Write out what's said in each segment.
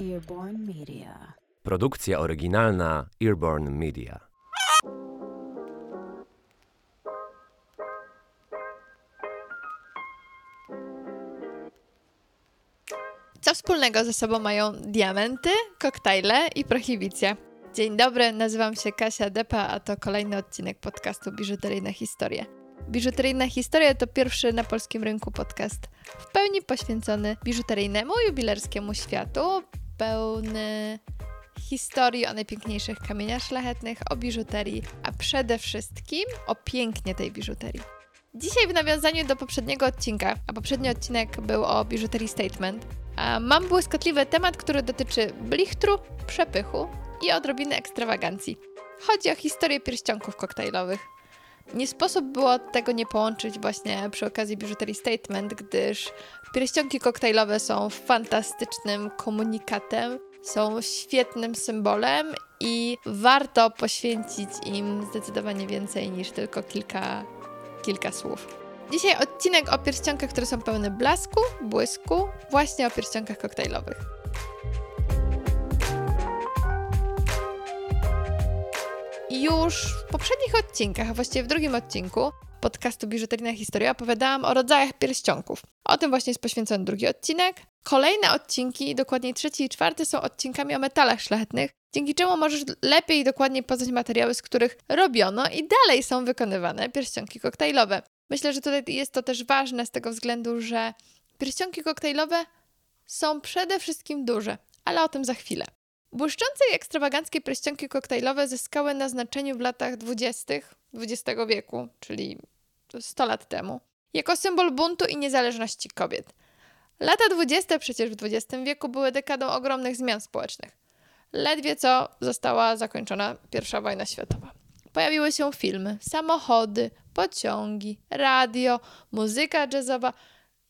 Earborn Media. Produkcja oryginalna Earborn Media. Co wspólnego ze sobą mają diamenty, koktajle i prohibicja? Dzień dobry, nazywam się Kasia Depa, a to kolejny odcinek podcastu Biżuteryjne Historie. Biżuteryjna Historia to pierwszy na polskim rynku podcast w pełni poświęcony biżuteryjnemu, jubilerskiemu światu, pełny historii o najpiękniejszych kamieniach szlachetnych, o biżuterii, a przede wszystkim o pięknie tej biżuterii. Dzisiaj w nawiązaniu do poprzedniego odcinka, a poprzedni odcinek był o biżuterii statement, mam błyskotliwy temat, który dotyczy blichtru, przepychu i odrobiny ekstrawagancji. Chodzi o historię pierścionków koktajlowych. Nie sposób było tego nie połączyć właśnie przy okazji biżuterii statement, gdyż pierścionki koktajlowe są fantastycznym komunikatem, są świetnym symbolem i warto poświęcić im zdecydowanie więcej niż tylko kilka, kilka słów. Dzisiaj odcinek o pierścionkach, które są pełne blasku, błysku, właśnie o pierścionkach koktajlowych. Już w poprzednich odcinkach, a właściwie w drugim odcinku podcastu Biżuteryjna Historia opowiadałam o rodzajach pierścionków. O tym właśnie jest poświęcony drugi odcinek. Kolejne odcinki, dokładniej trzeci i czwarty, są odcinkami o metalach szlachetnych, dzięki czemu możesz lepiej i dokładniej poznać materiały, z których robiono i dalej są wykonywane pierścionki koktajlowe. Myślę, że tutaj jest to też ważne z tego względu, że pierścionki koktajlowe są przede wszystkim duże, ale o tym za chwilę. Błyszczące i ekstrawaganckie pierścionki koktajlowe zyskały na znaczeniu w latach 20. XX wieku, czyli 100 lat temu, jako symbol buntu i niezależności kobiet. Lata 20. przecież w XX wieku były dekadą ogromnych zmian społecznych. Ledwie co została zakończona I wojna światowa. Pojawiły się filmy, samochody, pociągi, radio, muzyka jazzowa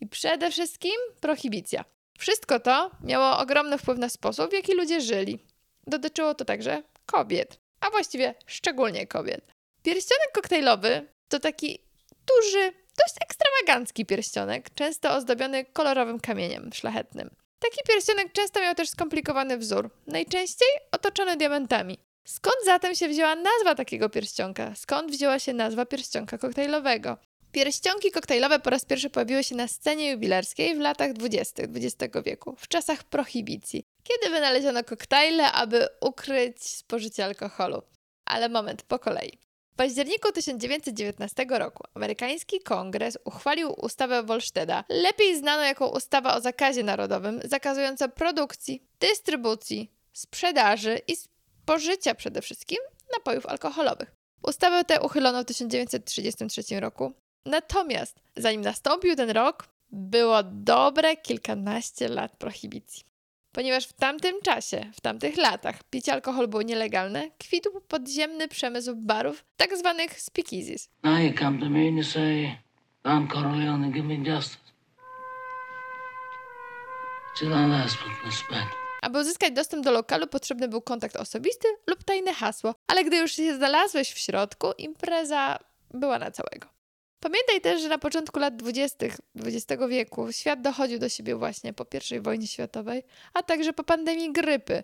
i przede wszystkim prohibicja. Wszystko to miało ogromny wpływ na sposób, w jaki ludzie żyli. Dotyczyło to także kobiet, a właściwie szczególnie kobiet. Pierścionek koktajlowy to taki duży, dość ekstrawagancki pierścionek, często ozdobiony kolorowym kamieniem szlachetnym. Taki pierścionek często miał też skomplikowany wzór, najczęściej otoczony diamentami. Skąd zatem się wzięła nazwa takiego pierścionka? Skąd wzięła się nazwa pierścionka koktajlowego? Pierścionki koktajlowe po raz pierwszy pojawiły się na scenie jubilerskiej w latach 20. XX wieku, w czasach prohibicji, kiedy wynaleziono koktajle, aby ukryć spożycie alkoholu. Ale moment, po kolei. W październiku 1919 roku amerykański kongres uchwalił ustawę Wolsteda, lepiej znaną jako ustawa o zakazie narodowym, zakazująca produkcji, dystrybucji, sprzedaży i spożycia przede wszystkim napojów alkoholowych. Ustawę tę uchylono w 1933 roku, Natomiast zanim nastąpił ten rok, było dobre kilkanaście lat prohibicji. Ponieważ w tamtym czasie, w tamtych latach, picie alkoholu było nielegalne, kwitł podziemny przemysł barów, tak zwanych speakeasies. Now you come to me and you say, Don Corleone, give me justice. Still I'll ask with respect. Aby uzyskać dostęp do lokalu, potrzebny był kontakt osobisty lub tajne hasło, ale gdy już się znalazłeś w środku, impreza była na całego. Pamiętaj też, że na początku lat 20. XX wieku świat dochodził do siebie właśnie po I wojnie światowej, a także po pandemii grypy.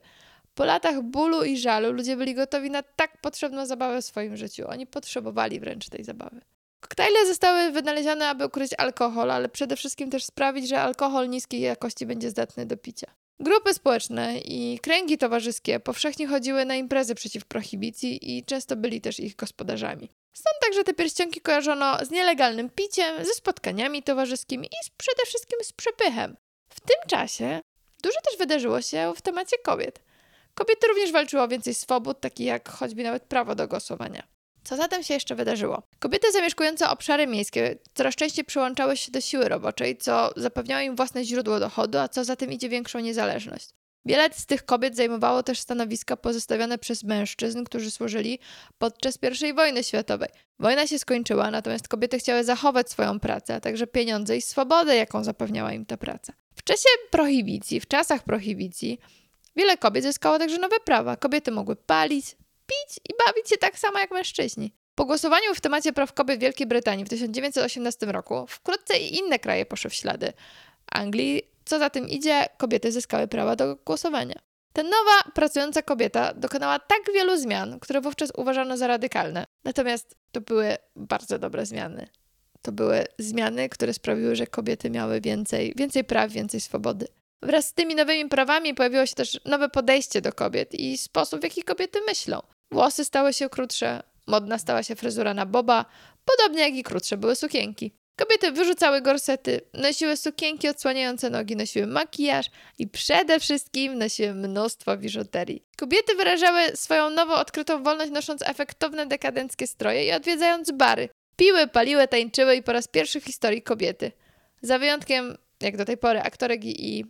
Po latach bólu i żalu ludzie byli gotowi na tak potrzebną zabawę w swoim życiu. Oni potrzebowali wręcz tej zabawy. Koktajle zostały wynalezione, aby ukryć alkohol, ale przede wszystkim też sprawić, że alkohol niskiej jakości będzie zdatny do picia. Grupy społeczne i kręgi towarzyskie powszechnie chodziły na imprezy przeciw prohibicji i często byli też ich gospodarzami. Stąd także te pierścionki kojarzono z nielegalnym piciem, ze spotkaniami towarzyskimi i przede wszystkim z przepychem. W tym czasie dużo też wydarzyło się w temacie kobiet. Kobiety również walczyły o więcej swobód, takich jak choćby nawet prawo do głosowania. Co zatem się jeszcze wydarzyło? Kobiety zamieszkujące obszary miejskie coraz częściej przyłączały się do siły roboczej, co zapewniało im własne źródło dochodu, a co za tym idzie większą niezależność. Wiele z tych kobiet zajmowało też stanowiska pozostawione przez mężczyzn, którzy służyli podczas I wojny światowej. Wojna się skończyła, natomiast kobiety chciały zachować swoją pracę, a także pieniądze i swobodę, jaką zapewniała im ta praca. W czasie prohibicji, w czasach prohibicji, wiele kobiet zyskało także nowe prawa. Kobiety mogły palić, pić i bawić się tak samo jak mężczyźni. Po głosowaniu w temacie praw kobiet w Wielkiej Brytanii w 1918 roku wkrótce i inne kraje poszły w ślady Anglii, Co za tym idzie, kobiety zyskały prawa do głosowania. Ta nowa, pracująca kobieta dokonała tak wielu zmian, które wówczas uważano za radykalne. Natomiast to były bardzo dobre zmiany. To były zmiany, które sprawiły, że kobiety miały więcej, więcej praw, więcej swobody. Wraz z tymi nowymi prawami pojawiło się też nowe podejście do kobiet i sposób, w jaki kobiety myślą. Włosy stały się krótsze, modna stała się fryzura na boba, podobnie jak i krótsze były sukienki. Kobiety wyrzucały gorsety, nosiły sukienki odsłaniające nogi, nosiły makijaż i przede wszystkim nosiły mnóstwo biżuterii. Kobiety wyrażały swoją nowo odkrytą wolność nosząc efektowne dekadenckie stroje i odwiedzając bary. Piły, paliły, tańczyły i po raz pierwszy w historii kobiety. Za wyjątkiem, jak do tej pory, aktorek i,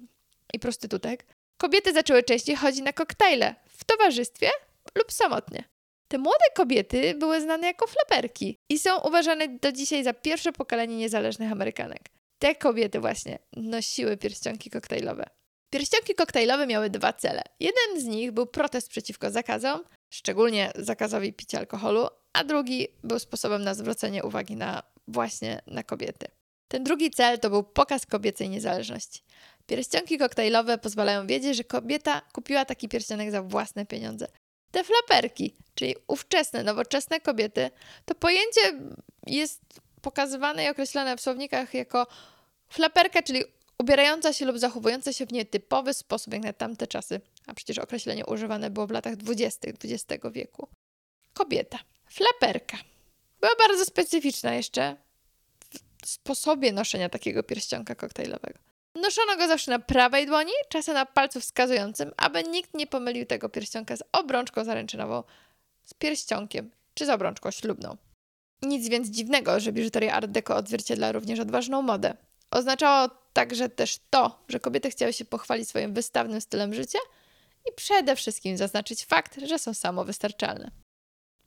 i, prostytutek, kobiety zaczęły częściej chodzić na koktajle w towarzystwie lub samotnie. Te młode kobiety były znane jako flaperki i są uważane do dzisiaj za pierwsze pokolenie niezależnych Amerykanek. Te kobiety właśnie nosiły pierścionki koktajlowe. Pierścionki koktajlowe miały dwa cele. Jeden z nich był protest przeciwko zakazom, szczególnie zakazowi picia alkoholu, a drugi był sposobem na zwrócenie uwagi na właśnie na kobiety. Ten drugi cel to był pokaz kobiecej niezależności. Pierścionki koktajlowe pozwalają wiedzieć, że kobieta kupiła taki pierścionek za własne pieniądze. Te flaperki, czyli ówczesne, nowoczesne kobiety, to pojęcie jest pokazywane i określane w słownikach jako flaperka, czyli ubierająca się lub zachowująca się w nietypowy sposób, jak na tamte czasy, a przecież określenie używane było w latach dwudziestych XX wieku. Kobieta. Flaperka. Była bardzo specyficzna jeszcze w sposobie noszenia takiego pierścionka koktajlowego. Noszono go zawsze na prawej dłoni, czasem na palcu wskazującym, aby nikt nie pomylił tego pierścionka z obrączką zaręczynową, z pierścionkiem czy z obrączką ślubną. Nic więc dziwnego, że biżuteria Art Deco odzwierciedla również odważną modę. Oznaczało także też to, że kobiety chciały się pochwalić swoim wystawnym stylem życia i przede wszystkim zaznaczyć fakt, że są samowystarczalne.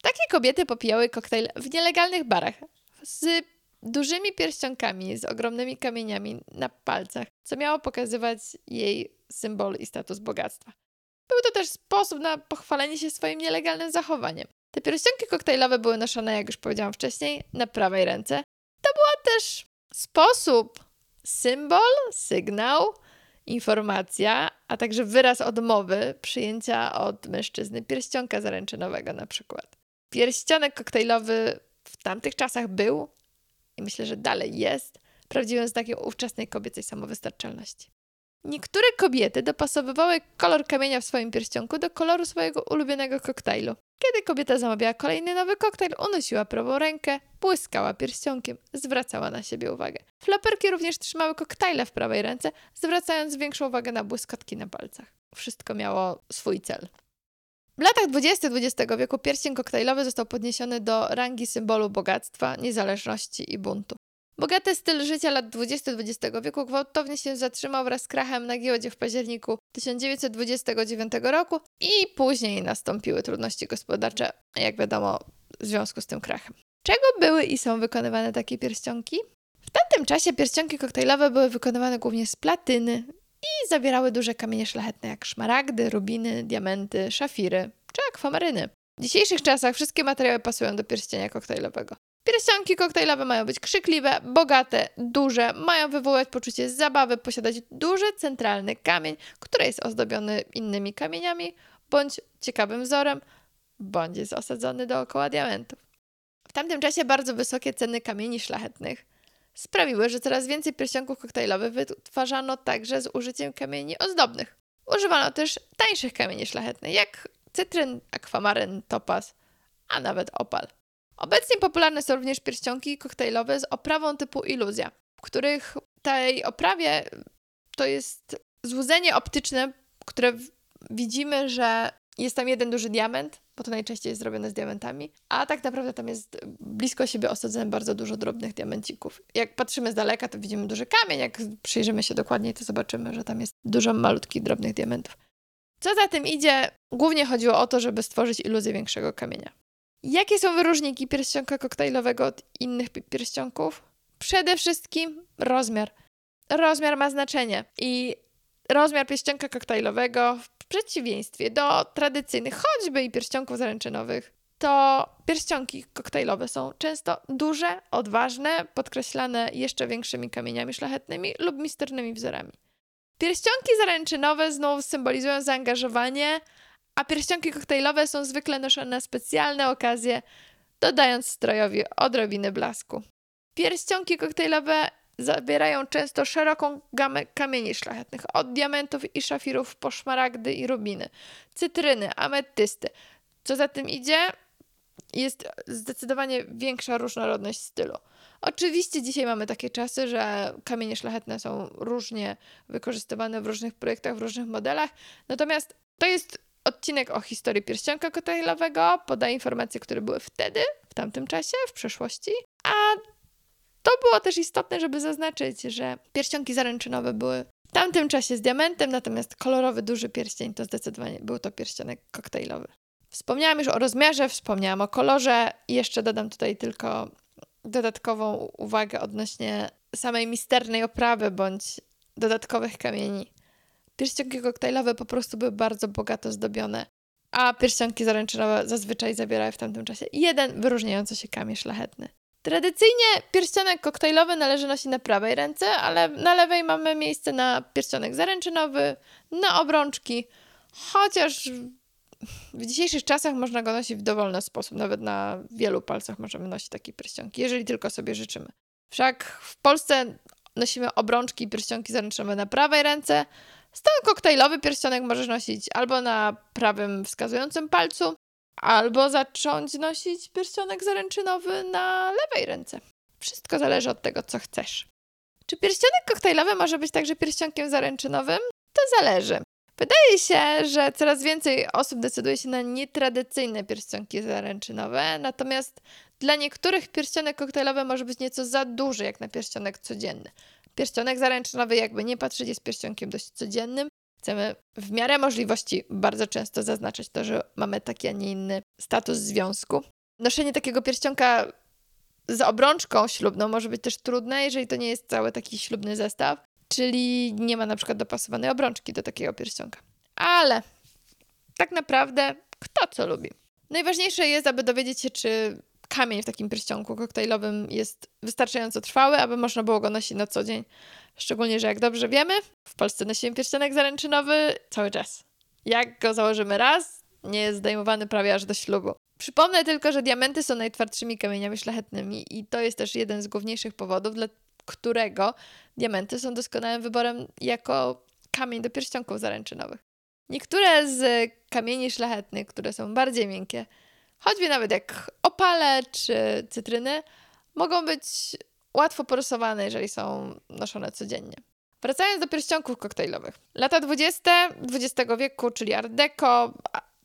Takie kobiety popijały koktajl w nielegalnych barach z dużymi pierścionkami z ogromnymi kamieniami na palcach, co miało pokazywać jej symbol i status bogactwa. Był to też sposób na pochwalenie się swoim nielegalnym zachowaniem. Te pierścionki koktajlowe były noszone, jak już powiedziałam wcześniej, na prawej ręce. To był też sposób, symbol, sygnał, informacja, a także wyraz odmowy przyjęcia od mężczyzny pierścionka zaręczynowego na przykład. Pierścionek koktajlowy w tamtych czasach był, i myślę, że dalej jest, prawdziwym znakiem ówczesnej kobiecej samowystarczalności. Niektóre kobiety dopasowywały kolor kamienia w swoim pierścionku do koloru swojego ulubionego koktajlu. Kiedy kobieta zamawiała kolejny nowy koktajl, unosiła prawą rękę, błyskała pierścionkiem, zwracała na siebie uwagę. Flaperki również trzymały koktajle w prawej ręce, zwracając większą uwagę na błyskotki na palcach. Wszystko miało swój cel. W latach 20 XX wieku pierścień koktajlowy został podniesiony do rangi symbolu bogactwa, niezależności i buntu. Bogaty styl życia lat 20 XX wieku gwałtownie się zatrzymał wraz z krachem na giełdzie w październiku 1929 roku i później nastąpiły trudności gospodarcze, jak wiadomo, w związku z tym krachem. Czego były i są wykonywane takie pierścionki? W tamtym czasie pierścionki koktajlowe były wykonywane głównie z platyny i zawierały duże kamienie szlachetne jak szmaragdy, rubiny, diamenty, szafiry czy akwamaryny. W dzisiejszych czasach wszystkie materiały pasują do pierścienia koktajlowego. Pierścionki koktajlowe mają być krzykliwe, bogate, duże, mają wywołać poczucie zabawy, posiadać duży centralny kamień, który jest ozdobiony innymi kamieniami, bądź ciekawym wzorem, bądź jest osadzony dookoła diamentów. W tamtym czasie bardzo wysokie ceny kamieni szlachetnych sprawiły, że coraz więcej pierścionków koktajlowych wytwarzano także z użyciem kamieni ozdobnych. Używano też tańszych kamieni szlachetnych, jak cytryn, akwamaryn, topaz, a nawet opal. Obecnie popularne są również pierścionki koktajlowe z oprawą typu iluzja, w których tej oprawie to jest złudzenie optyczne, które widzimy, że jest tam jeden duży diament, bo to najczęściej jest zrobione z diamentami, a tak naprawdę tam jest blisko siebie osadzone bardzo dużo drobnych diamencików. Jak patrzymy z daleka, to widzimy duży kamień, jak przyjrzymy się dokładniej, to zobaczymy, że tam jest dużo malutkich, drobnych diamentów. Co za tym idzie, głównie chodziło o to, żeby stworzyć iluzję większego kamienia. Jakie są wyróżniki pierścionka koktajlowego od innych pierścionków? Przede wszystkim rozmiar. Rozmiar ma znaczenie i rozmiar pierścionka koktajlowego w przeciwieństwie do tradycyjnych, choćby i pierścionków zaręczynowych, to pierścionki koktajlowe są często duże, odważne, podkreślane jeszcze większymi kamieniami szlachetnymi lub misternymi wzorami. Pierścionki zaręczynowe znów symbolizują zaangażowanie, a pierścionki koktajlowe są zwykle noszone na specjalne okazje, dodając strojowi odrobiny blasku. Pierścionki koktajlowe zawierają często szeroką gamę kamieni szlachetnych, od diamentów i szafirów po szmaragdy i rubiny, cytryny, ametysty. Co za tym idzie, jest zdecydowanie większa różnorodność stylu. Oczywiście dzisiaj mamy takie czasy, że kamienie szlachetne są różnie wykorzystywane w różnych projektach, w różnych modelach, natomiast to jest odcinek o historii pierścionka koktajlowego, podaje informacje, które były wtedy, w tamtym czasie, w przeszłości, a to było też istotne, żeby zaznaczyć, że pierścionki zaręczynowe były w tamtym czasie z diamentem, natomiast kolorowy duży pierścień to zdecydowanie był to pierścionek koktajlowy. Wspomniałam już o rozmiarze, wspomniałam o kolorze i jeszcze dodam tutaj tylko dodatkową uwagę odnośnie samej misternej oprawy bądź dodatkowych kamieni. Pierścionki koktajlowe po prostu były bardzo bogato zdobione, a pierścionki zaręczynowe zazwyczaj zawierały w tamtym czasie jeden wyróżniający się kamień szlachetny. Tradycyjnie pierścionek koktajlowy należy nosić na prawej ręce, ale na lewej mamy miejsce na pierścionek zaręczynowy, na obrączki, chociaż w dzisiejszych czasach można go nosić w dowolny sposób. Nawet na wielu palcach możemy nosić takie pierścionki, jeżeli tylko sobie życzymy. Wszak w Polsce nosimy obrączki i pierścionki zaręczynowe na prawej ręce. Stan koktajlowy pierścionek możesz nosić albo na prawym wskazującym palcu, albo zacząć nosić pierścionek zaręczynowy na lewej ręce. Wszystko zależy od tego, co chcesz. Czy pierścionek koktajlowy może być także pierścionkiem zaręczynowym? To zależy. Wydaje się, że coraz więcej osób decyduje się na nietradycyjne pierścionki zaręczynowe, natomiast dla niektórych pierścionek koktajlowy może być nieco za duży jak na pierścionek codzienny. Pierścionek zaręczynowy, jakby nie patrzeć, jest pierścionkiem dość codziennym. Chcemy w miarę możliwości bardzo często zaznaczać to, że mamy taki, a nie inny status związku. Noszenie takiego pierścionka z obrączką ślubną może być też trudne, jeżeli to nie jest cały taki ślubny zestaw czyli nie ma na przykład dopasowanej obrączki do takiego pierścionka. Ale tak naprawdę kto co lubi. Najważniejsze jest, aby dowiedzieć się, czy kamień w takim pierścionku koktajlowym jest wystarczająco trwały, aby można było go nosić na co dzień. Szczególnie, że jak dobrze wiemy, w Polsce nosimy pierścionek zaręczynowy cały czas. Jak go założymy raz, nie jest zdejmowany prawie aż do ślubu. Przypomnę tylko, że diamenty są najtwardszymi kamieniami szlachetnymi i to jest też jeden z główniejszych powodów, dla którego diamenty są doskonałym wyborem jako kamień do pierścionków zaręczynowych. Niektóre z kamieni szlachetnych, które są bardziej miękkie, choćby nawet jak opale czy cytryny, mogą być łatwo porysowane, jeżeli są noszone codziennie. Wracając do pierścionków koktajlowych. Lata 20. XX wieku, czyli Art Deco,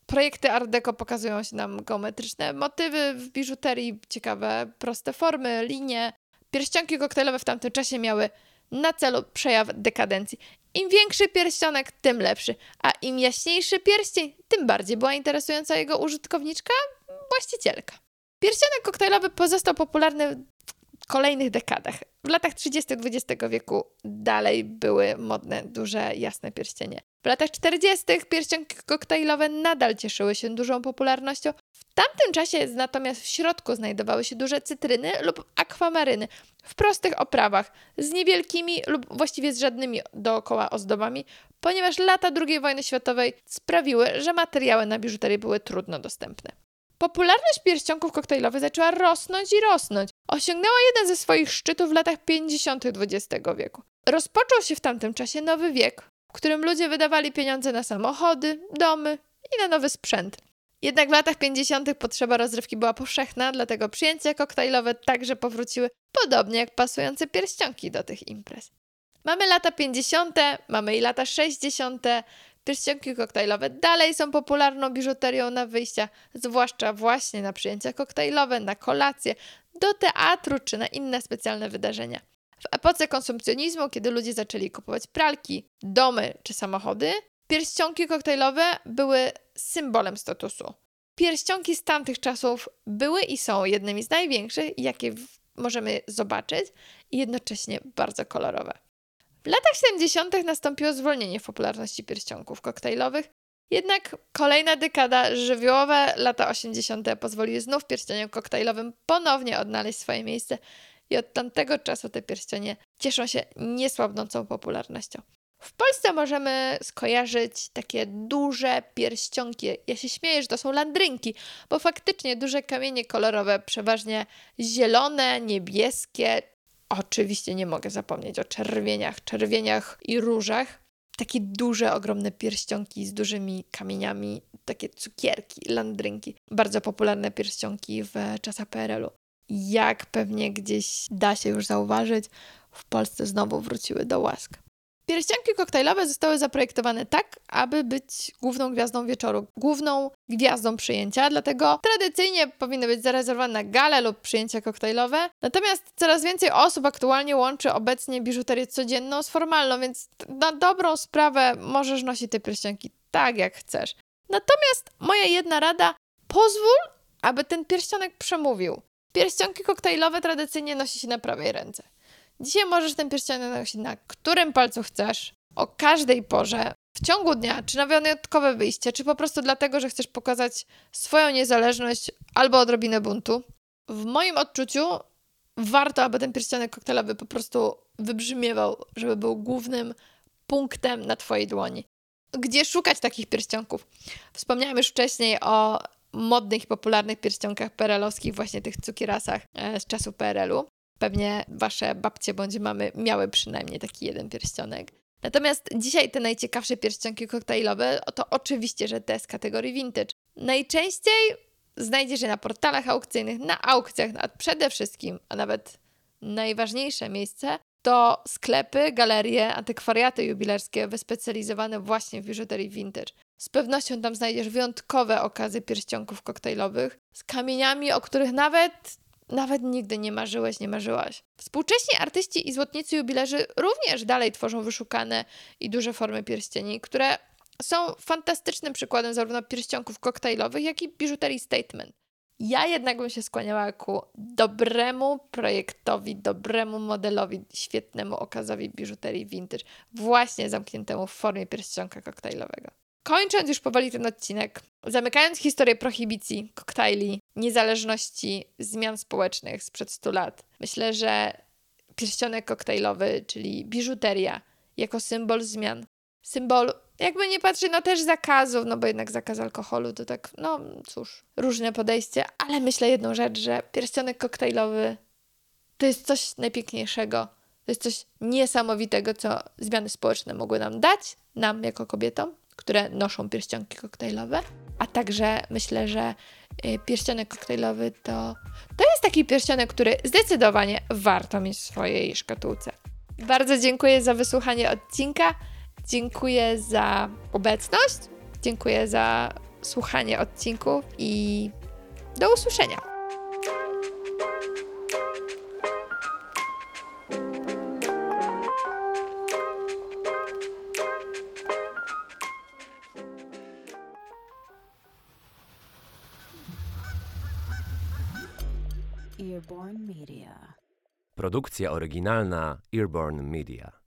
projekty Art Deco pokazują się nam geometryczne motywy w biżuterii, ciekawe, proste formy, linie, Pierścionki koktajlowe w tamtym czasie miały na celu przejaw dekadencji. Im większy pierścionek, tym lepszy, a im jaśniejszy pierścień, tym bardziej była interesująca jego użytkowniczka, właścicielka. Pierścionek koktajlowy pozostał popularny w kolejnych dekadach. W latach 30. XX wieku dalej były modne, duże, jasne pierścienie. W latach 40. pierścionki koktajlowe nadal cieszyły się dużą popularnością. W tamtym czasie natomiast w środku znajdowały się duże cytryny lub akwamaryny w prostych oprawach z niewielkimi lub właściwie z żadnymi dookoła ozdobami, ponieważ lata II wojny światowej sprawiły, że materiały na biżuterię były trudno dostępne. Popularność pierścionków koktajlowych zaczęła rosnąć i rosnąć. Osiągnęła jeden ze swoich szczytów w latach 50. XX wieku. Rozpoczął się w tamtym czasie nowy wiek, w którym ludzie wydawali pieniądze na samochody, domy i na nowy sprzęt. Jednak w latach 50. potrzeba rozrywki była powszechna, dlatego przyjęcia koktajlowe także powróciły, podobnie jak pasujące pierścionki do tych imprez. Mamy lata 50., mamy i lata 60., Pierścionki koktajlowe dalej są popularną biżuterią na wyjścia, zwłaszcza właśnie na przyjęcia koktajlowe, na kolacje, do teatru czy na inne specjalne wydarzenia. W epoce konsumpcjonizmu, kiedy ludzie zaczęli kupować pralki, domy czy samochody, pierścionki koktajlowe były symbolem statusu. Pierścionki z tamtych czasów były i są jednymi z największych, jakie możemy zobaczyć, i jednocześnie bardzo kolorowe. W latach 70. nastąpiło zwolnienie w popularności pierścionków koktajlowych, jednak kolejna dekada, żywiołowe lata 80. pozwoliły znów pierścieniom koktajlowym ponownie odnaleźć swoje miejsce i od tamtego czasu te pierścienie cieszą się niesłabnącą popularnością. W Polsce możemy skojarzyć takie duże pierścionki. Ja się śmieję, że to są landrynki, bo faktycznie duże kamienie kolorowe, przeważnie zielone, niebieskie. Oczywiście nie mogę zapomnieć o czerwieniach, czerwieniach i różach. Takie duże, ogromne pierścionki z dużymi kamieniami, takie cukierki, landrynki. Bardzo popularne pierścionki w czasach PRL-u. Jak pewnie gdzieś da się już zauważyć, w Polsce znowu wróciły do łask. Pierścionki koktajlowe zostały zaprojektowane tak, aby być główną gwiazdą wieczoru, główną gwiazdą przyjęcia, dlatego tradycyjnie powinny być zarezerwowane na gale lub przyjęcia koktajlowe. Natomiast coraz więcej osób aktualnie łączy obecnie biżuterię codzienną z formalną, więc na dobrą sprawę możesz nosić te pierścionki tak, jak chcesz. Natomiast moja jedna rada, pozwól, aby ten pierścionek przemówił. Pierścionki koktajlowe tradycyjnie nosi się na prawej ręce. Dzisiaj możesz ten pierścionek nosić na którym palcu chcesz, o każdej porze, w ciągu dnia, czy na wyjątkowe wyjście, czy po prostu dlatego, że chcesz pokazać swoją niezależność albo odrobinę buntu. W moim odczuciu warto, aby ten pierścionek koktajlowy po prostu wybrzmiewał, żeby był głównym punktem na Twojej dłoni. Gdzie szukać takich pierścionków? Wspomniałam już wcześniej o modnych i popularnych pierścionkach perelowskich, właśnie tych cukierasach e, z czasu PRL-u. Pewnie wasze babcie bądź mamy miały przynajmniej taki jeden pierścionek. Natomiast dzisiaj te najciekawsze pierścionki koktajlowe to oczywiście, że te z kategorii vintage. Najczęściej znajdziesz je na portalach aukcyjnych, na aukcjach, a przede wszystkim, a nawet najważniejsze miejsce to sklepy, galerie, antykwariaty jubilerskie wyspecjalizowane właśnie w biżuterii vintage. Z pewnością tam znajdziesz wyjątkowe okazy pierścionków koktajlowych z kamieniami, o których nawet nawet nigdy nie marzyłeś, nie marzyłaś. Współcześni artyści i złotnicy jubilerzy również dalej tworzą wyszukane i duże formy pierścieni, które są fantastycznym przykładem zarówno pierścionków koktajlowych, jak i biżuterii statement. Ja jednak bym się skłaniała ku dobremu projektowi, dobremu modelowi, świetnemu okazowi biżuterii vintage, właśnie zamkniętemu w formie pierścionka koktajlowego. Kończąc już powoli ten odcinek, zamykając historię prohibicji, koktajli, niezależności, zmian społecznych sprzed 100 lat, myślę, że pierścionek koktajlowy, czyli biżuteria, jako symbol zmian, symbol, jakby nie patrzeć, no też zakazów, no bo jednak zakaz alkoholu to tak, no cóż, różne podejście, ale myślę jedną rzecz, że pierścionek koktajlowy to jest coś najpiękniejszego, to jest coś niesamowitego, co zmiany społeczne mogły nam dać, nam jako kobietom, które noszą pierścionki koktajlowe, a także myślę, że y, pierścionek koktajlowy to, to jest taki pierścionek, który zdecydowanie warto mieć w swojej szkatułce. Bardzo dziękuję za wysłuchanie odcinka, dziękuję za obecność, dziękuję za słuchanie odcinków i do usłyszenia. Produkcja oryginalna Earborn Media.